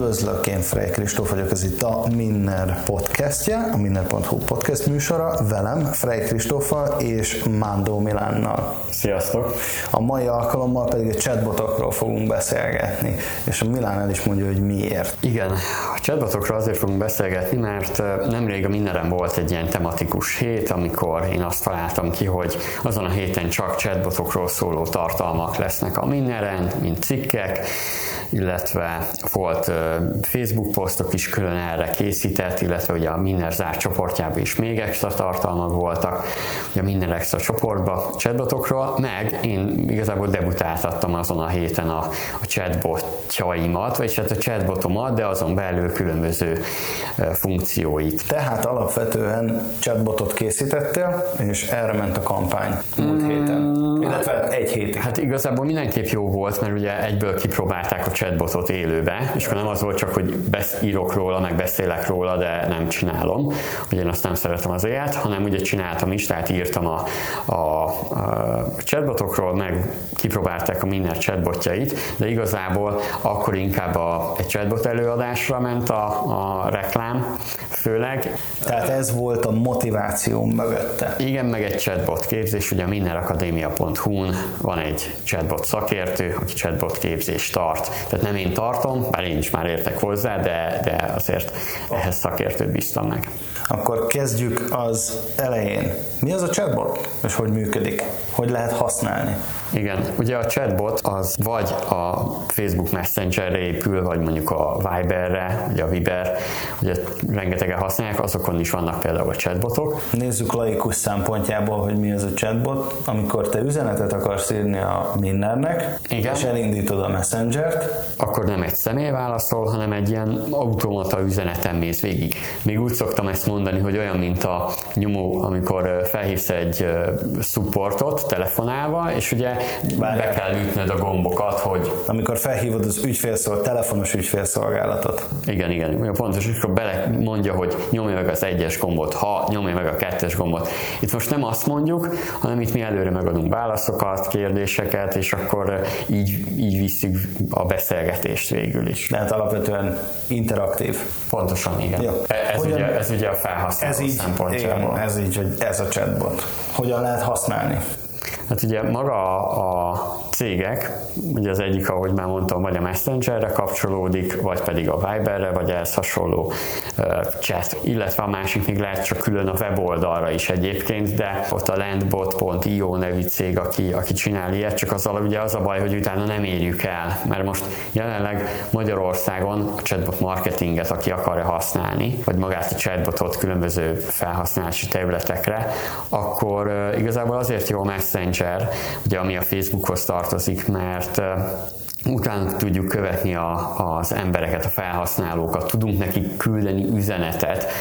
Üdvözlök, én Frey Kristóf vagyok, ez itt a Minner podcastje, a Minner.hu podcast műsora, velem, Frey Kristófa és Mándó Milánnal. Sziasztok! A mai alkalommal pedig a chatbotokról fogunk beszélgetni, és a Milán el is mondja, hogy miért. Igen, a chatbotokról azért fogunk beszélgetni, mert nemrég a Minneren volt egy ilyen tematikus hét, amikor én azt találtam ki, hogy azon a héten csak chatbotokról szóló tartalmak lesznek a Minneren, mint cikkek, illetve volt Facebook posztok is külön erre készített, illetve ugye a Minner zárt csoportjában is még extra tartalmak voltak, ugye a Minner extra csoportba chatbotokról, meg én igazából debutáltattam azon a héten a, a chatbotjaimat, vagy hát a chatbotomat, de azon belül különböző funkcióit. Tehát alapvetően chatbotot készítettél, és erre ment a kampány múlt héten, illetve egy hétig. Hát igazából mindenképp jó volt, mert ugye egyből kipróbálták a chatbotot élőbe, és akkor nem az volt csak, hogy írok róla, meg beszélek róla, de nem csinálom, hogy én azt nem szeretem az éjjel, hanem ugye csináltam is, tehát írtam a, a, a chatbotokról, meg kipróbálták a minden chatbotjait, de igazából akkor inkább a, egy chatbot előadásra ment a, a reklám, főleg. Tehát ez volt a motiváció mögötte. Igen, meg egy chatbot képzés, ugye a mindenakadémia.hu-n van egy chatbot szakértő, aki chatbot képzést tart. Tehát nem én tartom, bár én is már értek hozzá, de, de azért ehhez szakértőt bíztam meg. Akkor kezdjük az elején. Mi az a chatbot, és hogy működik? Hogy lehet használni? Igen, ugye a chatbot az vagy a Facebook Messengerre épül, vagy mondjuk a Viberre, ugye a Viber, ugye rengetegen használják, azokon is vannak például a chatbotok. Nézzük laikus szempontjából, hogy mi az a chatbot. Amikor te üzenetet akarsz írni a Minnernek, Igen. és elindítod a Messengert, akkor nem egy személy válaszol, hanem egy ilyen automata üzeneten mész végig. Még úgy szoktam ezt mondani, hogy olyan, mint a nyomó, amikor felhívsz egy supportot telefonálva, és ugye Várjál. be kell ütnöd a gombokat, hogy... Amikor felhívod az ügyfélszol, telefonos ügyfélszolgálatot. Igen, igen, pontos, és akkor bele mondja, hogy nyomja meg az egyes gombot, ha nyomja meg a kettes gombot. Itt most nem azt mondjuk, hanem itt mi előre megadunk válaszokat, kérdéseket, és akkor így, így visszük a beszélgetést végül is. Tehát alapvetően interaktív. Pontosan, igen. Jó. E, ez, Hogyan, ugye, ez ugye a felhasználó ez így, szempontjából. Igen, ez így, hogy ez a chatbot. Hogyan lehet használni? Hát ugye maga a cégek, ugye az egyik, ahogy már mondtam, vagy a Messengerre kapcsolódik, vagy pedig a Viberre, vagy ehhez hasonló chat, illetve a másik még lehet csak külön a weboldalra is egyébként, de ott a landbot.io nevű cég, aki, aki csinál ilyet, csak azzal ugye az a baj, hogy utána nem érjük el, mert most jelenleg Magyarországon a chatbot marketinget, aki akarja használni, vagy magát a chatbotot különböző felhasználási területekre, akkor igazából azért jó a Messenger, ugye ami a Facebookhoz tart tartozik, mert utána tudjuk követni a, az embereket, a felhasználókat, tudunk nekik küldeni üzenetet,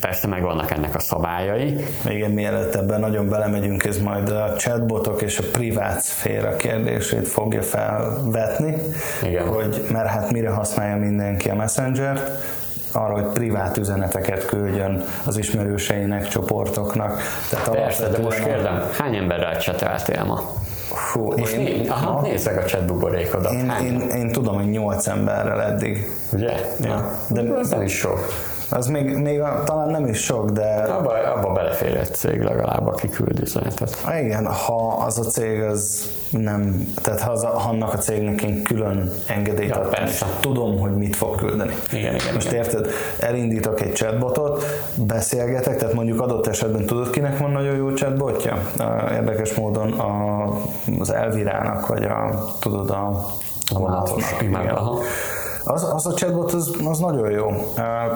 Persze meg vannak ennek a szabályai. Igen, mielőtt ebben nagyon belemegyünk, ez majd a chatbotok és a privát szféra kérdését fogja felvetni, Igen. hogy mert hát mire használja mindenki a Messenger-t, arra, hogy privát üzeneteket küldjön az ismerőseinek, csoportoknak. Tehát Persze, de most kérdem, hány emberrel cseteltél ma? Fú, Most én, né, aha, ha, nézzek a chat buborékodat. Én, én, én, tudom, hogy 8 emberrel eddig. Ugye? Ja. De ez nem is sok. Az még, még a, talán nem is sok, de... Abba, abba belefér egy cég legalább, aki küld üzenetet. Igen, ha az a cég az nem, tehát ha, az, ha annak a cégnek én külön engedélyt ja, adtam, és tudom, hogy mit fog küldeni. Igen, igen, Most igen. érted, elindítok egy chatbotot, beszélgetek, tehát mondjuk adott esetben tudod, kinek van nagyon jó chatbotja? Érdekes módon a, az Elvirának, vagy a, tudod, a, a vonatos. Az, az a chatbot az, az nagyon jó.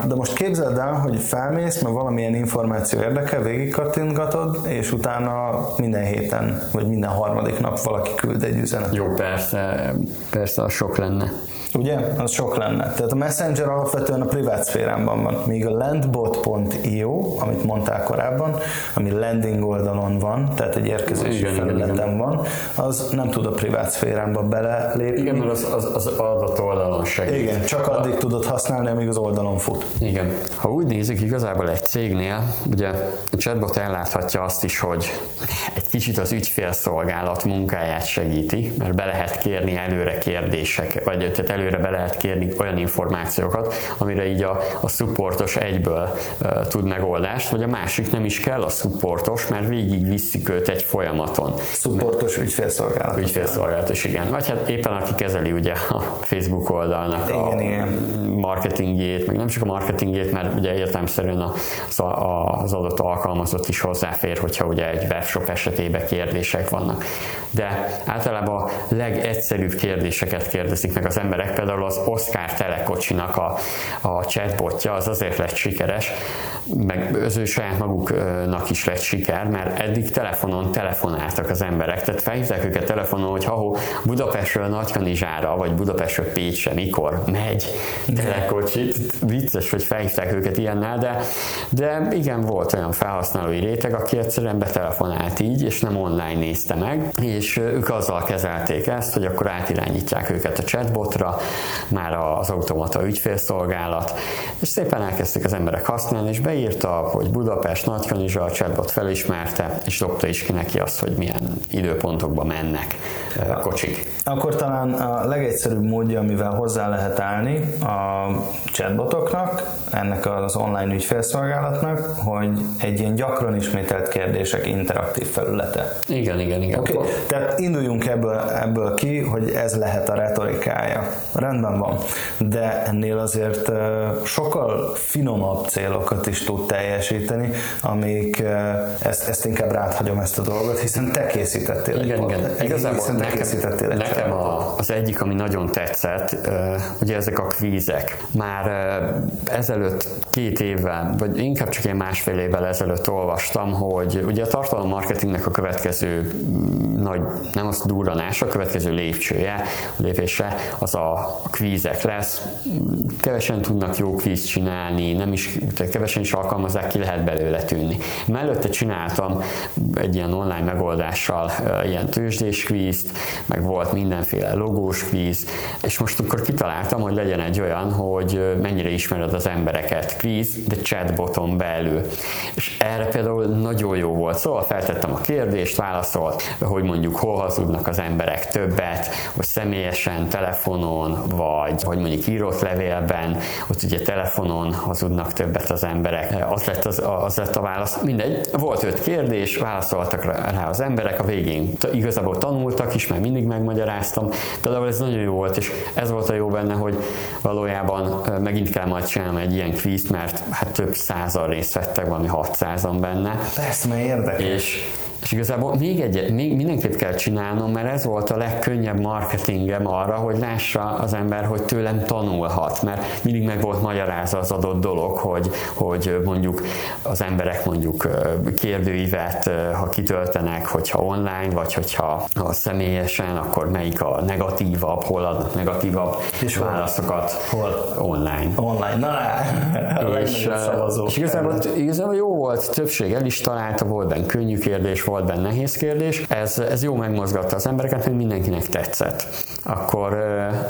De most képzeld el, hogy felmész, mert valamilyen információ érdekel, végigkattintgatod, és utána minden héten, vagy minden harmadik nap valaki küld egy üzenet. Jó, persze, persze, az sok lenne. Ugye? Az sok lenne. Tehát a Messenger alapvetően a privát szférában van, míg a landbot.io, amit mondtál korábban, ami landing oldalon van, tehát egy érkezési igen, felületen igen, igen. van, az nem tud a privát szférámba belelépni. Igen, mert az, az, az adott oldalon segít. Igen, csak addig tudod használni, amíg az oldalon fut. Igen. Ha úgy nézzük, igazából egy cégnél, ugye a chatbot elláthatja azt is, hogy egy kicsit az ügyfélszolgálat munkáját segíti, mert be lehet kérni előre kérdések, vagy tehát előre be lehet kérni olyan információkat, amire így a, a supportos egyből uh, tud megoldást, vagy a másik nem is kell a supportos, mert végig viszik őt egy folyamaton. Supportos ügyfélszolgálat. Ügyfélszolgálatos, igen. Vagy hát éppen aki kezeli ugye a Facebook oldalnak igen, a igen. marketingjét, meg nem csak a marketingjét, mert ugye értelmszerűen az, az adott alkalmazott is hozzáfér, hogyha ugye egy webshop esetében kérdések vannak. De általában a legegyszerűbb kérdéseket kérdezik meg az emberek, például az Oscar Telekocsinak a, a chatbotja az azért lett sikeres, meg az ő saját maguknak is lett siker, mert eddig telefonon telefonáltak az emberek, tehát felhívták őket telefonon, hogy ha Budapestről Nagykanizsára, vagy Budapestről Pécsre mikor megy telekocsi, vicces, hogy felhívták őket ilyennel, de, de igen, volt olyan felhasználói réteg, aki egyszerűen betelefonált így, és nem online nézte meg, és ők azzal kezelték ezt, hogy akkor átirányítják őket a chatbotra, már az automata ügyfélszolgálat, és szépen elkezdték az emberek használni, és beírta, hogy Budapest, Nagykanizsa, a chatbot felismerte, és dobta is ki neki azt, hogy milyen időpontokba mennek a kocsik. Akkor talán a legegyszerűbb módja, amivel hozzá lehet állni a chatbotoknak, ennek az online ügyfélszolgálatnak, hogy egy ilyen gyakran ismételt kérdések interaktív felülete. Igen, igen, igen. Okay. Tehát induljunk ebből, ebből ki, hogy ez lehet a retorikája. Rendben van. De ennél azért sokkal finomabb célokat is tud teljesíteni, amik ezt, ezt inkább ráthagyom ezt a dolgot, hiszen te készítettél igen, egy igen. Igazából nekem, készítettél egy nekem a, az egyik, ami nagyon tetszett, ugye ezek a kvízek. Már ezelőtt két évvel, vagy inkább csak egy másfél évvel ezelőtt olvastam, hogy ugye a tartalommarketingnek a következő mm, nagy, nem az durranás, a következő lépcsője, a lépése az a kvízek lesz. Kevesen tudnak jó kvíz csinálni, nem is, kevesen is alkalmazzák, ki lehet belőle tűnni. Mellette csináltam egy ilyen online megoldással ilyen tőzsdés kvízt, meg volt mindenféle logós kvíz, és most akkor kitaláltam, hogy legyen egy olyan, hogy mennyire ismered az embereket kvíz, de chatboton belül. És erre például nagyon jó volt. Szóval feltettem a kérdést, válaszolt, hogy mondjuk hol hazudnak az emberek többet, hogy személyesen, telefonon, vagy hogy mondjuk írott levélben, ott ugye telefonon hazudnak többet az emberek. Az lett, az, az lett a válasz. Mindegy, volt öt kérdés, válaszoltak rá az emberek, a végén igazából tanultak is, mert mindig megmagyaráztam. Például ez nagyon jó volt, és ez volt a jó benne, hogy valójában megint kell majd csinálni egy ilyen kvízt, mert hát több százal részt vettek, valami 600-an benne. Persze, mert érdekes. És és igazából még egyet, még mindenképp kell csinálnom, mert ez volt a legkönnyebb marketingem arra, hogy lássa az ember, hogy tőlem tanulhat, mert mindig meg volt magyarázva az adott dolog, hogy, hogy mondjuk az emberek mondjuk kérdőívet, ha kitöltenek, hogyha online, vagy hogyha ha személyesen, akkor melyik a negatívabb, hol adnak negatívabb és válaszokat hol? online. Online, na, és, és igazából, igazából jó volt, többség el is találta, volt benne könnyű kérdés, volt benne nehéz kérdés. Ez, ez jó megmozgatta az embereket, hogy mindenkinek tetszett. Akkor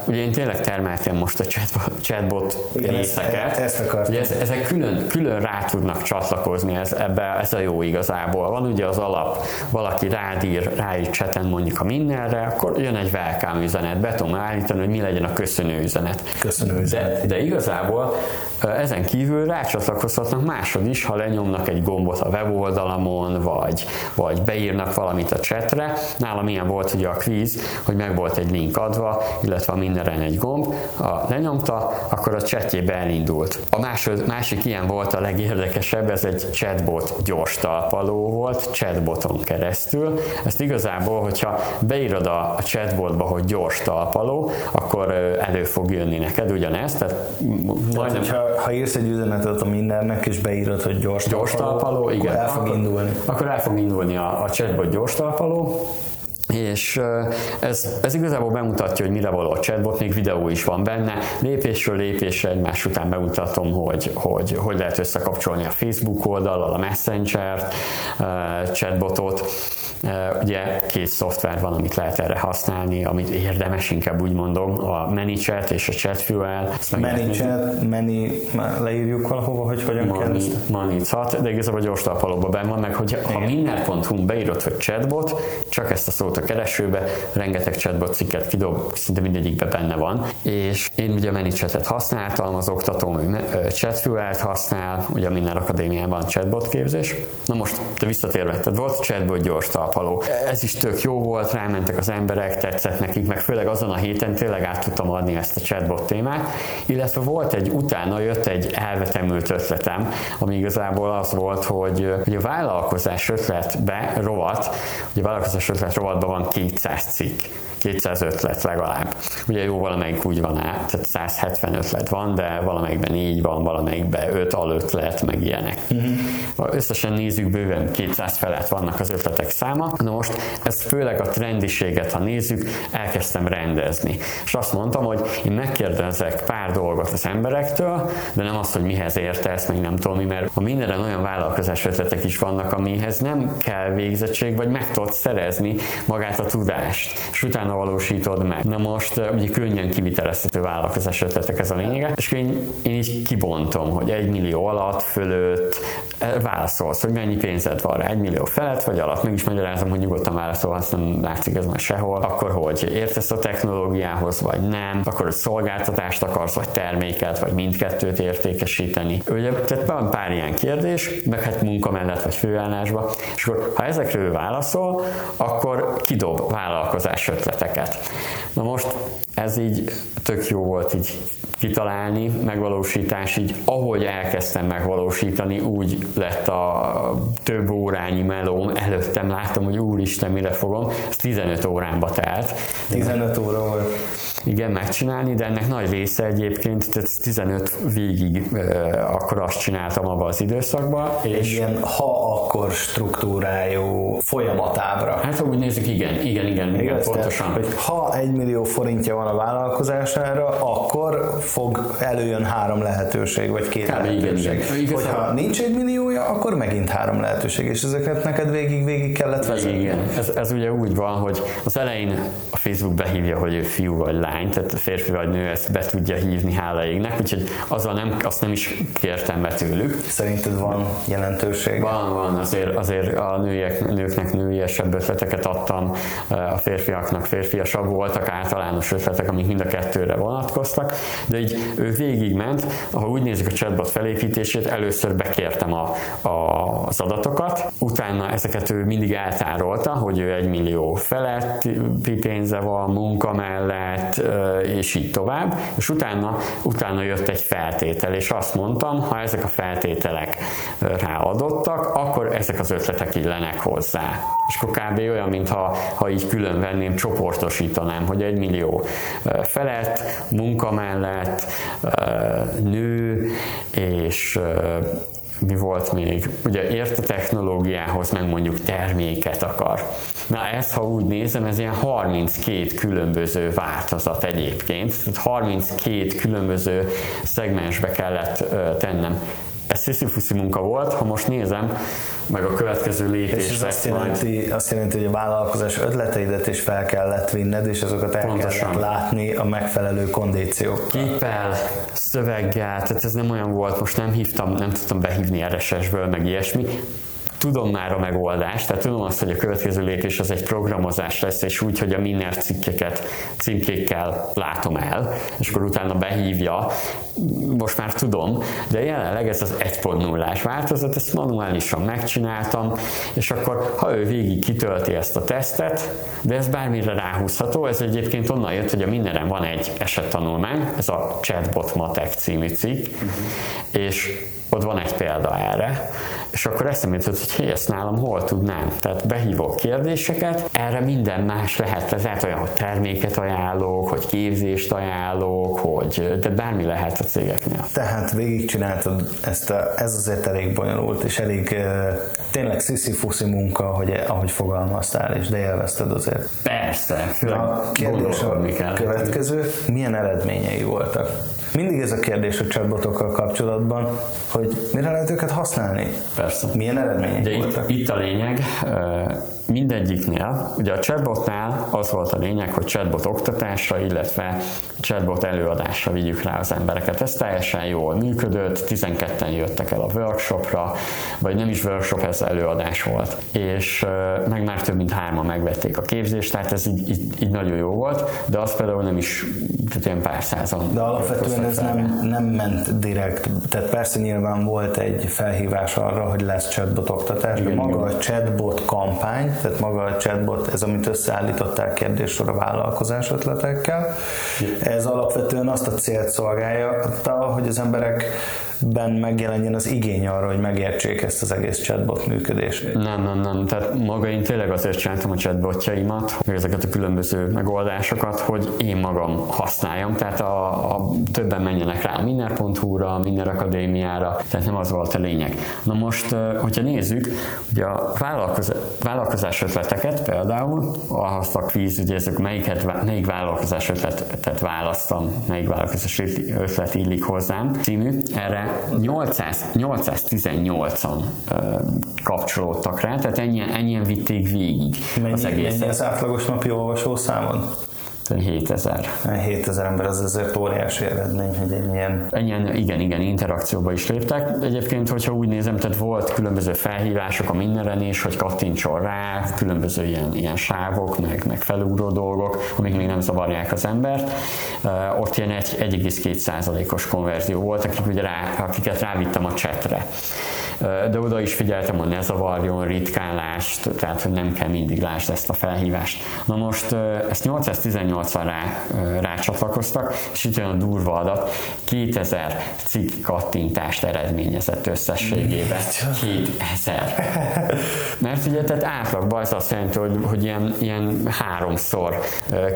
ugye én tényleg termeltem most a chatbot, chatbot Igen, részeket. Ezt, ezt ugye ez, ezek külön, külön rá tudnak csatlakozni, ez, ebbe, ez a jó igazából. Van ugye az alap, valaki rádír, ráír chaten mondjuk a mindenre, akkor jön egy welcome üzenet, be tudom állítani, hogy mi legyen a köszönő üzenet. Köszönő üzenet. De, de igazából ezen kívül rácsatlakozhatnak másod is, ha lenyomnak egy gombot a weboldalamon, vagy, vagy beírnak valamit a chatre. Nálam ilyen volt ugye a quiz, hogy meg volt egy link adva, illetve a mindenre egy gomb, a lenyomta, akkor a chatjébe elindult. A másod, másik ilyen volt a legérdekesebb, ez egy chatbot gyors talpaló volt, chatboton keresztül. Ezt igazából, hogyha beírod a chatbotba, hogy gyors talpaló, akkor elő fog jönni neked ugyanezt. Tehát, majdnem... hogyha ha írsz egy üzenetet a mindennek, és beírod, hogy gyors, gyors talpaló, talpaló igen, akkor el fog indulni. Akkor el fog indulni a, a chatbot gyors talpaló, és ez, ez igazából bemutatja, hogy mire való a chatbot, még videó is van benne. Lépésről lépésre egymás után bemutatom, hogy hogy, hogy lehet összekapcsolni a Facebook oldallal, a Messenger chatbotot, Ugye két szoftver van, amit lehet erre használni, amit érdemes inkább úgy mondom, a ManyChat és a ChatFuel. ManyChat, Many, leírjuk valahova, hogy hogyan Mani, kell ezt? Manichat, de igazából gyors talpalóban benne van, meg hogy ha minden.hu beírod, hogy chatbot, csak ezt a szót a keresőbe, rengeteg chatbot cikket kidob, szinte mindegyikben benne van. És én ugye a ManyChat-et használtam, az oktatóm ChatFuel-t használ, ugye minden akadémiában chatbot képzés. Na most, te visszatérve, tehát volt chatbot gyors talpaló. Ez is tök jó volt, rámentek az emberek, tetszett nekik, meg főleg azon a héten tényleg át tudtam adni ezt a chatbot témát, illetve volt egy, utána jött egy elvetemült ötletem, ami igazából az volt, hogy, hogy a vállalkozás ötletbe rovat, ugye a vállalkozás ötlet rovatban van 200 cikk 200 ötlet legalább. Ugye jó, valamelyik úgy van át, tehát 170 ötlet van, de valamelyikben így van, valamelyikben 5 alötlet, meg ilyenek. Uh-huh. Összesen nézzük bőven 200 felett vannak az ötletek száma. Na most ezt főleg a trendiséget, ha nézzük, elkezdtem rendezni. És azt mondtam, hogy én megkérdezek pár dolgot az emberektől, de nem azt, hogy mihez értesz, meg nem tudom mert a mindenre olyan vállalkozás ötletek is vannak, amihez nem kell végzettség, vagy meg tudod szerezni magát a tudást. És utána valósítod meg. Na most ugye könnyen kivitelezhető vállalkozás ötletek ez a lényege, és én, én így kibontom, hogy egy millió alatt, fölött válaszolsz, hogy mennyi pénzed van rá, egy millió felett vagy alatt, meg is magyarázom, hogy nyugodtan válaszol, azt nem látszik ez már sehol, akkor hogy értesz a technológiához, vagy nem, akkor hogy szolgáltatást akarsz, vagy terméket, vagy mindkettőt értékesíteni. Ugye, tehát van pár ilyen kérdés, meg hát munka mellett, vagy főállásba, és akkor ha ezekről válaszol, akkor kidob vállalkozás ötlet ötleteket. Na most ez így tök jó volt így kitalálni, megvalósítás, így ahogy elkezdtem megvalósítani, úgy lett a több órányi melóm, előttem láttam, hogy úristen, mire fogom, ez 15 órámba telt. 15 óra volt igen, megcsinálni, de ennek nagy része egyébként, tehát 15 végig akkor azt csináltam abban az időszakban. És ilyen ha-akkor struktúrájú folyamatábra. Hát ha úgy nézzük, igen, igen, igen, igen pontosan. Tehát, hogy ha egy millió forintja van a vállalkozására, akkor fog előjön három lehetőség, vagy két Kár, lehetőség. Igen, igen. Hogyha nincs egy milliója, akkor megint három lehetőség, és ezeket neked végig-végig kellett vezetni. Igen, ez, ez ugye úgy van, hogy az elején a Facebook behívja, hogy ő fiú vagy lány, tehát férfi vagy nő ezt be tudja hívni, hála égnek, úgyhogy azzal nem, azt nem is kértem be tőlük. Szerinted van jelentőség? Van, van, azért, azért a nőiek, nőknek nőiesebb ötleteket adtam, a férfiaknak férfiasabb voltak általános ötletek, amik mind a kettőre vonatkoztak, de így ő végigment, ha úgy nézzük a chatbot felépítését, először bekértem a, a, az adatokat, utána ezeket ő mindig eltárolta, hogy ő egy millió felett pénze van, munka mellett, és így tovább, és utána, utána jött egy feltétel, és azt mondtam, ha ezek a feltételek ráadottak, akkor ezek az ötletek illenek hozzá. És akkor kb. olyan, mintha ha így külön venném, csoportosítanám, hogy egy millió felett, munka mellett, nő, és mi volt még? Ugye ért a technológiához, meg mondjuk terméket akar. Na ezt, ha úgy nézem, ez ilyen 32 különböző változat egyébként. Tehát 32 különböző szegmensbe kellett tennem ez sziszifuszi munka volt, ha most nézem, meg a következő lépés. És ez azt jelenti, azt jelenti, hogy a vállalkozás ötleteidet is fel kellett vinned, és azokat el Pontosan. kellett látni a megfelelő kondíciókkal. Képpel, szöveggel, tehát ez nem olyan volt, most nem hívtam, nem tudtam behívni RSS-ből, meg ilyesmi, tudom már a megoldást, tehát tudom azt, hogy a következő lépés az egy programozás lesz, és úgy, hogy a minden cikkeket címkékkel látom el, és akkor utána behívja, most már tudom, de jelenleg ez az 1.0-ás változat, ezt manuálisan megcsináltam, és akkor ha ő végig kitölti ezt a tesztet, de ez bármire ráhúzható, ez egyébként onnan jött, hogy a mindenen van egy esettanulmány, ez a Chatbot Matek című cikk, uh-huh. és ott van egy példa erre, és akkor eszembe jutott, hogy hé, ezt nálam hol tudnám. Tehát behívok kérdéseket, erre minden más lehet. Lehet olyan, hogy terméket ajánlok, hogy képzést ajánlok, hogy, de bármi lehet a cégeknél. Tehát végigcsináltad ezt a, ez azért elég bonyolult, és elég tényleg sziszi munka, hogy ahogy fogalmaztál, és de élvezted azért. Persze, a kérdés a következő, milyen eredményei voltak? Mindig ez a kérdés a chatbotokkal kapcsolatban, hogy mire lehet őket használni? Persze. Milyen eredmények De voltak? Itt, itt a lényeg, mindegyiknél, ugye a chatbotnál az volt a lényeg, hogy chatbot oktatásra, illetve chatbot előadásra vigyük rá az embereket. Ez teljesen jól működött, 12-en jöttek el a workshopra, vagy nem is workshop, ez előadás volt. És meg már több mint hárman megvették a képzést, tehát ez így, így, így nagyon jó volt, de az például nem is tehát ilyen pár százan. De alapvetően ez nem, nem ment direkt, tehát persze nyilván volt egy felhívás arra, hogy lesz chatbot oktatás, de maga a chatbot kampány, tehát maga a chatbot, ez amit összeállították kérdéssor a vállalkozás ötletekkel, ez alapvetően azt a célt szolgálja, hogy az emberek ben megjelenjen az igény arra, hogy megértsék ezt az egész chatbot működést. Nem, nem, nem. Tehát maga én tényleg azért csináltam a chatbotjaimat, ezeket a különböző megoldásokat, hogy én magam használjam, tehát a, a többen menjenek rá a Minner.hu-ra, Minner Akadémiára, tehát nem az volt a lényeg. Na most, hogyha nézzük, ugye a vállalkozás, vállalkozás ötleteket például, azt a kvíz, ugye ezek melyiket, melyik vállalkozás ötletet választam, melyik vállalkozás ötlet illik hozzám című, erre 800, 818-an kapcsolódtak rá, tehát ennyien, ennyien vitték végig mennyi, az egészet. Mennyi az átlagos napi olvasó számon? 7000. 7000 ember az azért óriási eredmény, hogy ennyien... Ennyien, igen, igen, interakcióba is léptek. Egyébként, hogyha úgy nézem, tehát volt különböző felhívások a mindenen is, hogy kattintson rá, különböző ilyen, ilyen sávok, meg, meg felugró dolgok, amik még nem zavarják az embert. Uh, ott ilyen egy, 1,2%-os konverzió volt, akik ugye rá, akiket rávittem a chatre de oda is figyeltem, hogy ne zavarjon ritkálást, tehát hogy nem kell mindig lásd ezt a felhívást. Na most ezt 818-an rá, rácsatlakoztak, és itt jön a durva adat, 2000 cikk kattintást eredményezett összességében. 2000. Mert ugye tehát átlagban ez azt jelenti, hogy, hogy ilyen, ilyen háromszor,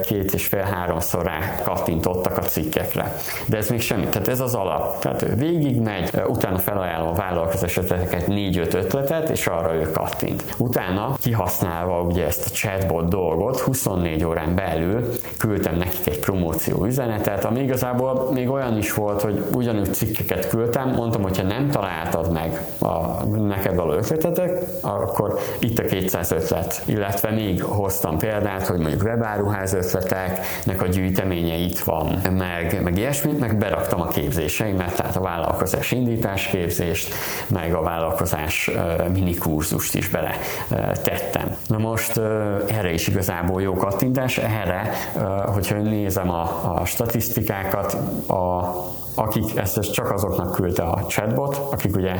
két és fél háromszor rá kattintottak a cikkekre. De ez még semmi, tehát ez az alap. Tehát végig megy, utána felajánlom a vállalkozás ötleteket, négy-öt ötletet, és arra ő kattint. Utána kihasználva ugye ezt a chatbot dolgot, 24 órán belül küldtem nekik egy promóció üzenetet, ami igazából még olyan is volt, hogy ugyanúgy cikkeket küldtem, mondtam, hogyha nem találtad meg a neked való ötletetek, akkor itt a 200 ötlet, illetve még hoztam példát, hogy mondjuk webáruház ötleteknek a gyűjteménye itt van, meg, meg ilyesmit, meg beraktam a képzéseimet, tehát a vállalkozás indítás képzést, meg a vállalkozás minikurzust is bele tettem. Na most erre is igazából jó kattintás, erre, hogyha nézem a, a statisztikákat, a, akik ezt csak azoknak küldte a chatbot, akik ugye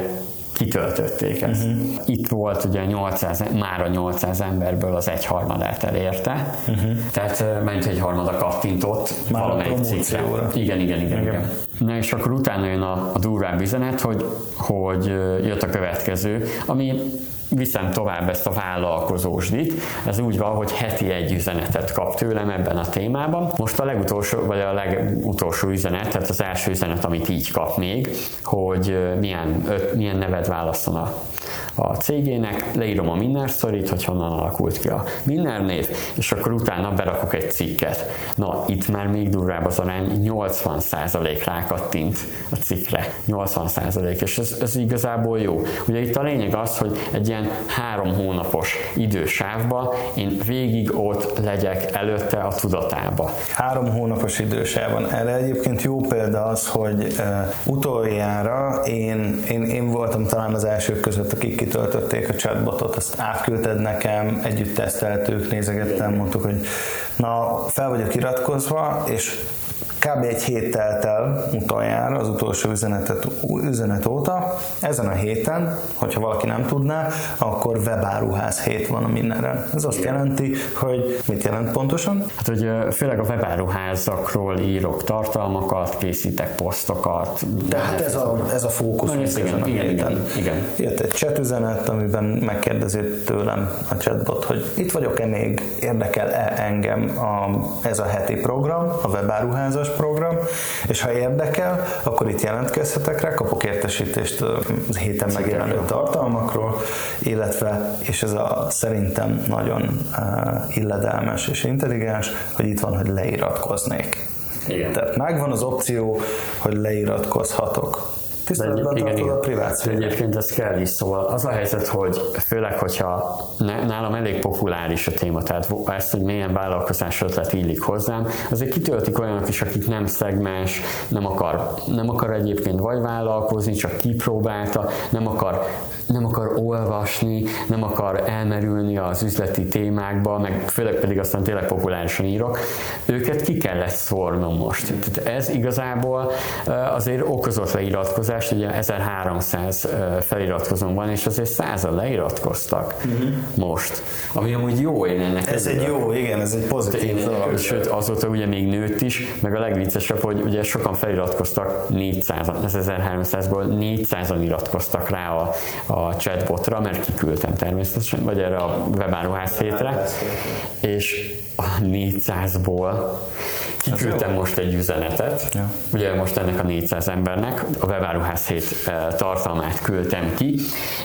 kitöltötték ezt. Uh-huh. Itt volt ugye 800, már a 800 emberből az egyharmadát elérte, uh-huh. tehát ment egy harmada kattintott már valamelyik cikkre. Igen, igen, igen, igen, igen. Na és akkor utána jön a, a durvább üzenet, hogy, hogy jött a következő, ami viszem tovább ezt a vállalkozósdit. Ez úgy van, hogy heti egy üzenetet kap tőlem ebben a témában. Most a legutolsó, vagy a legutolsó üzenet, tehát az első üzenet, amit így kap még, hogy milyen, milyen nevet válaszol a cégének, leírom a Minner sztorit, hogy honnan alakult ki a Minner név, és akkor utána berakok egy cikket. Na, itt már még durvább az arány, 80% rákattint a cikkre. 80% és ez, ez igazából jó. Ugye itt a lényeg az, hogy egy ilyen három hónapos idősávba én végig ott legyek előtte a tudatába. Három hónapos idősávban. Erre egyébként jó példa az, hogy uh, utoljára én, én, én voltam talán az elsők között, akik kitöltötték a chatbotot, azt átküldted nekem, együtt teszteltük, nézegettem, mondtuk, hogy na, fel vagyok iratkozva, és kb. egy hét telt el utoljára, az utolsó üzenetet, üzenet óta. Ezen a héten, hogyha valaki nem tudná, akkor webáruház hét van a mindenre. Ez azt jelenti, hogy mit jelent pontosan? Hát, hogy főleg a webáruházakról írok tartalmakat, készítek posztokat. Tehát ez a, ez a fókusz. Na, igen, igen, igen, igen, igen. Jött egy chat üzenet, amiben megkérdezi tőlem a chatbot, hogy itt vagyok-e még, érdekel-e engem a, ez a heti program, a webáruházas program, és ha érdekel, akkor itt jelentkezhetek rá, kapok értesítést a héten megjelenő tartalmakról, illetve, és ez a szerintem nagyon illedelmes és intelligens, hogy itt van, hogy leiratkoznék. Igen. Tehát megvan az opció, hogy leiratkozhatok tiszteletben igen. a privát Egyébként ez kell is, szóval az a helyzet, hogy főleg, hogyha nálam elég populáris a téma, tehát ezt, hogy milyen vállalkozás ötlet illik hozzám, azért kitöltik olyanok is, akik nem szegmens, nem akar, nem akar egyébként vagy vállalkozni, csak kipróbálta, nem akar nem akar olvasni, nem akar elmerülni az üzleti témákba, meg főleg pedig aztán tényleg populárisan írok, őket ki kellett szórnom most. Tehát ez igazából azért okozott leiratkozást, ugye 1300 feliratkozón van, és azért százal leiratkoztak uh-huh. most. Ami amúgy jó, én ennek Ez egy jó, igen, ez egy pozitív dolog. Sőt, azóta ugye még nőtt is, meg a legviccesebb, hogy ugye sokan feliratkoztak 400 ez 1300-ból 400-an iratkoztak rá a, a chatbotra, mert kiküldtem természetesen, vagy erre a webáruház hétre, és a 400-ból kiküldtem most egy üzenetet, ja. ugye most ennek a 400 embernek a webáruház hét eh, tartalmát küldtem ki,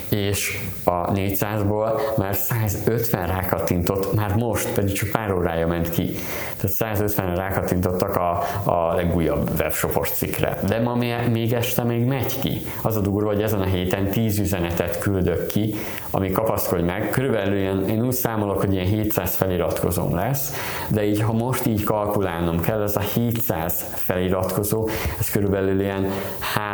és a 400-ból már 150 rákattintott, már most, pedig csak pár órája ment ki. Tehát 150 rákattintottak a, a legújabb webshopos cikkre. De ma még este még megy ki. Az a durva, hogy ezen a héten 10 üzenetet küldök ki, ami kapaszkodj meg. Körülbelül ilyen, én úgy számolok, hogy ilyen 700 feliratkozóm lesz, de így, ha most így kalkulálnom kell, ez a 700 feliratkozó, ez körülbelül ilyen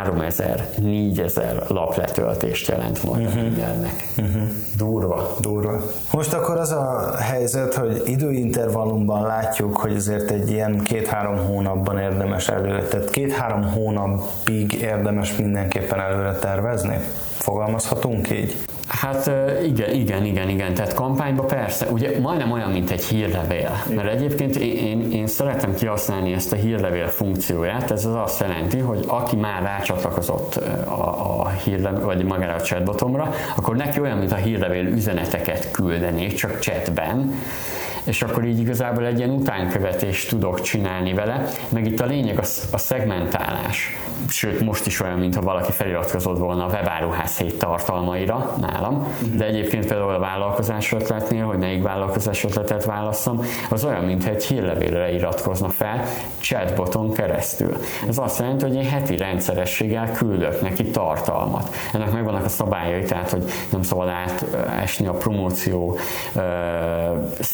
3000-4000 lapletöltést jelent majd uh-huh. mindennek. Uh-huh. Durva. Durva. Most akkor az a helyzet, hogy időintervallumban látjuk, hogy azért egy ilyen két-három hónapban érdemes előre, tehát két-három hónapig érdemes mindenképpen előre tervezni? Fogalmazhatunk így? Hát igen, igen, igen, igen. Tehát kampányban persze, ugye majdnem olyan, mint egy hírlevél. Mert egyébként én, én, én szeretem kihasználni ezt a hírlevél funkcióját. Ez az azt jelenti, hogy aki már rácsatlakozott a, a hírlevél, vagy magára a chatbotomra, akkor neki olyan, mint a hírlevél üzeneteket küldenék, csak chatben és akkor így igazából egy ilyen utánkövetést tudok csinálni vele, meg itt a lényeg a, a szegmentálás. Sőt, most is olyan, mintha valaki feliratkozott volna a webáruház hét tartalmaira nálam, de egyébként például a vállalkozás ötletnél, hogy melyik vállalkozás ötletet válasszam, az olyan, mintha egy hírlevélre iratkozna fel chatboton keresztül. Ez azt jelenti, hogy én heti rendszerességgel küldök neki tartalmat. Ennek megvannak a szabályai, tehát hogy nem szabad átesni a promóció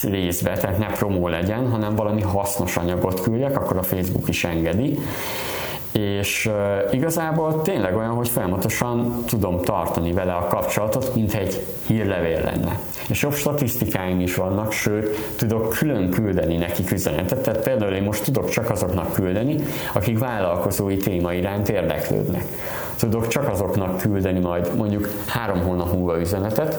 rész részbe, tehát ne promó legyen, hanem valami hasznos anyagot küldjek, akkor a Facebook is engedi. És igazából tényleg olyan, hogy folyamatosan tudom tartani vele a kapcsolatot, mint egy hírlevél lenne. És jobb statisztikáim is vannak, sőt, tudok külön küldeni nekik üzenetet, tehát például én most tudok csak azoknak küldeni, akik vállalkozói téma iránt érdeklődnek. Tudok csak azoknak küldeni majd mondjuk három hónap múlva üzenetet,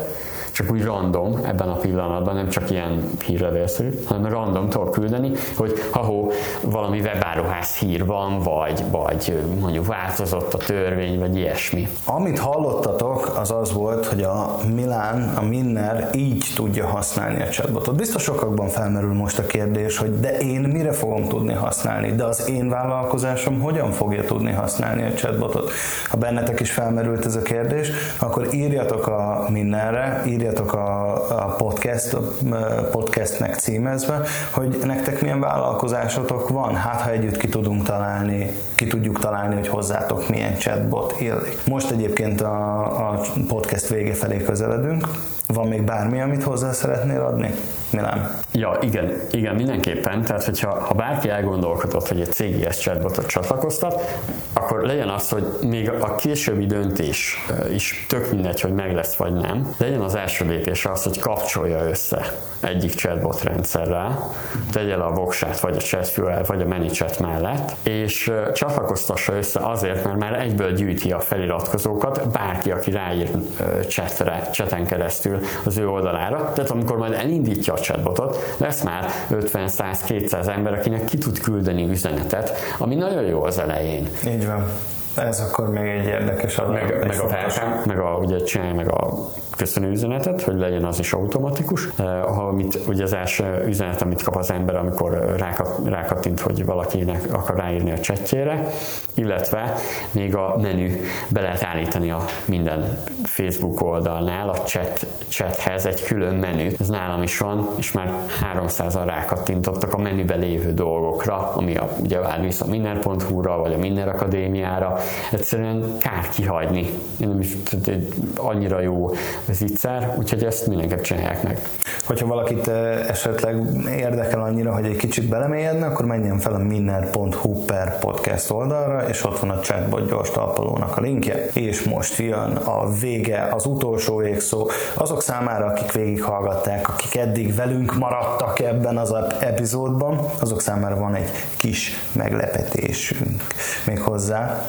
csak úgy random ebben a pillanatban, nem csak ilyen hírlevélszerű, hanem random tudok küldeni, hogy ha valami webáruház hír van, vagy, vagy mondjuk változott a törvény, vagy ilyesmi. Amit hallottatok, az az volt, hogy a Milán, a Minner így tudja használni a chatbotot. Biztos sokakban felmerül most a kérdés, hogy de én mire fogom tudni használni, de az én vállalkozásom hogyan fogja tudni használni a chatbotot? Ha bennetek is felmerült ez a kérdés, akkor írjatok a Minnerre, írjatok írjatok a, a podcast, a podcastnek címezve, hogy nektek milyen vállalkozásotok van. Hát, ha együtt ki tudunk találni, ki tudjuk találni, hogy hozzátok milyen chatbot illik. Most egyébként a, a podcast vége felé közeledünk. Van még bármi, amit hozzá szeretnél adni? Milán? Ja, igen, igen, mindenképpen. Tehát, hogyha ha bárki elgondolkodott, hogy egy CGS chatbotot csatlakoztat, akkor legyen az, hogy még a későbbi döntés is tök mindegy, hogy meg lesz vagy nem. Legyen az első lépés az, hogy kapcsolja össze egyik chatbot rendszerrel, tegye le a voksát, vagy a chatfuel, vagy a ManyChat mellett, és csatlakoztassa össze azért, mert már egyből gyűjti a feliratkozókat, bárki, aki ráír chatre, chaten keresztül az ő oldalára. Tehát amikor majd elindítja a chatbotot, lesz már 50, 100, 200 ember, akinek ki tud küldeni üzenetet, ami nagyon jó az elején. Így van. Ez akkor még egy érdekes adat. Meg, meg a feltám, meg a, ugye csinálj meg a köszönő üzenetet, hogy legyen az is automatikus. Amit, ugye az első üzenet, amit kap az ember, amikor rákat, rákattint, hogy valakinek akar ráírni a csetjére, illetve még a menü be lehet állítani a minden Facebook oldalnál a chat, chathez egy külön menü. Ez nálam is van, és már 300-an rákattintottak a menübe lévő dolgokra, ami a, ugye vár vissza a minner.hu-ra, vagy a Minner Akadémiára. Egyszerűen kár kihagyni. Én nem is, annyira jó az ígyszer, úgyhogy ezt mindenképp csinálják meg. Hogyha valakit esetleg érdekel annyira, hogy egy kicsit belemélyedne, akkor menjen fel a minner.hu per podcast oldalra, és ott van a chatbot gyors talpalónak a linkje. És most jön a vége, az utolsó végszó. Azok számára, akik végighallgatták, akik eddig velünk maradtak ebben az epizódban, azok számára van egy kis meglepetésünk. Méghozzá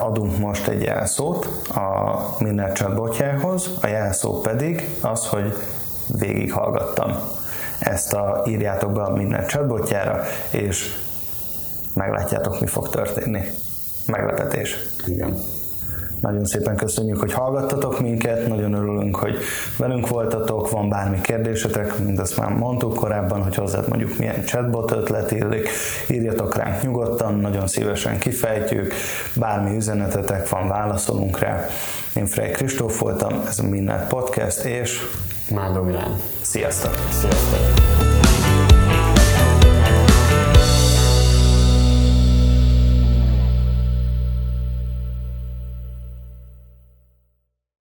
adunk most egy jelszót a Minner chatbotjához, a jelszó pedig az, hogy végighallgattam. Ezt a írjátok be a Minner chatbotjára, és meglátjátok, mi fog történni. Meglepetés. Igen. Nagyon szépen köszönjük, hogy hallgattatok minket, nagyon örülünk, hogy velünk voltatok, van bármi kérdésetek, mint azt már mondtuk korábban, hogy hozzád mondjuk milyen chatbot ötlet illik, írjatok ránk nyugodtan, nagyon szívesen kifejtjük, bármi üzenetetek van, válaszolunk rá. Én Frey Kristóf voltam, ez a Minden Podcast, és Mándó Milán. Sziasztok! Sziasztok!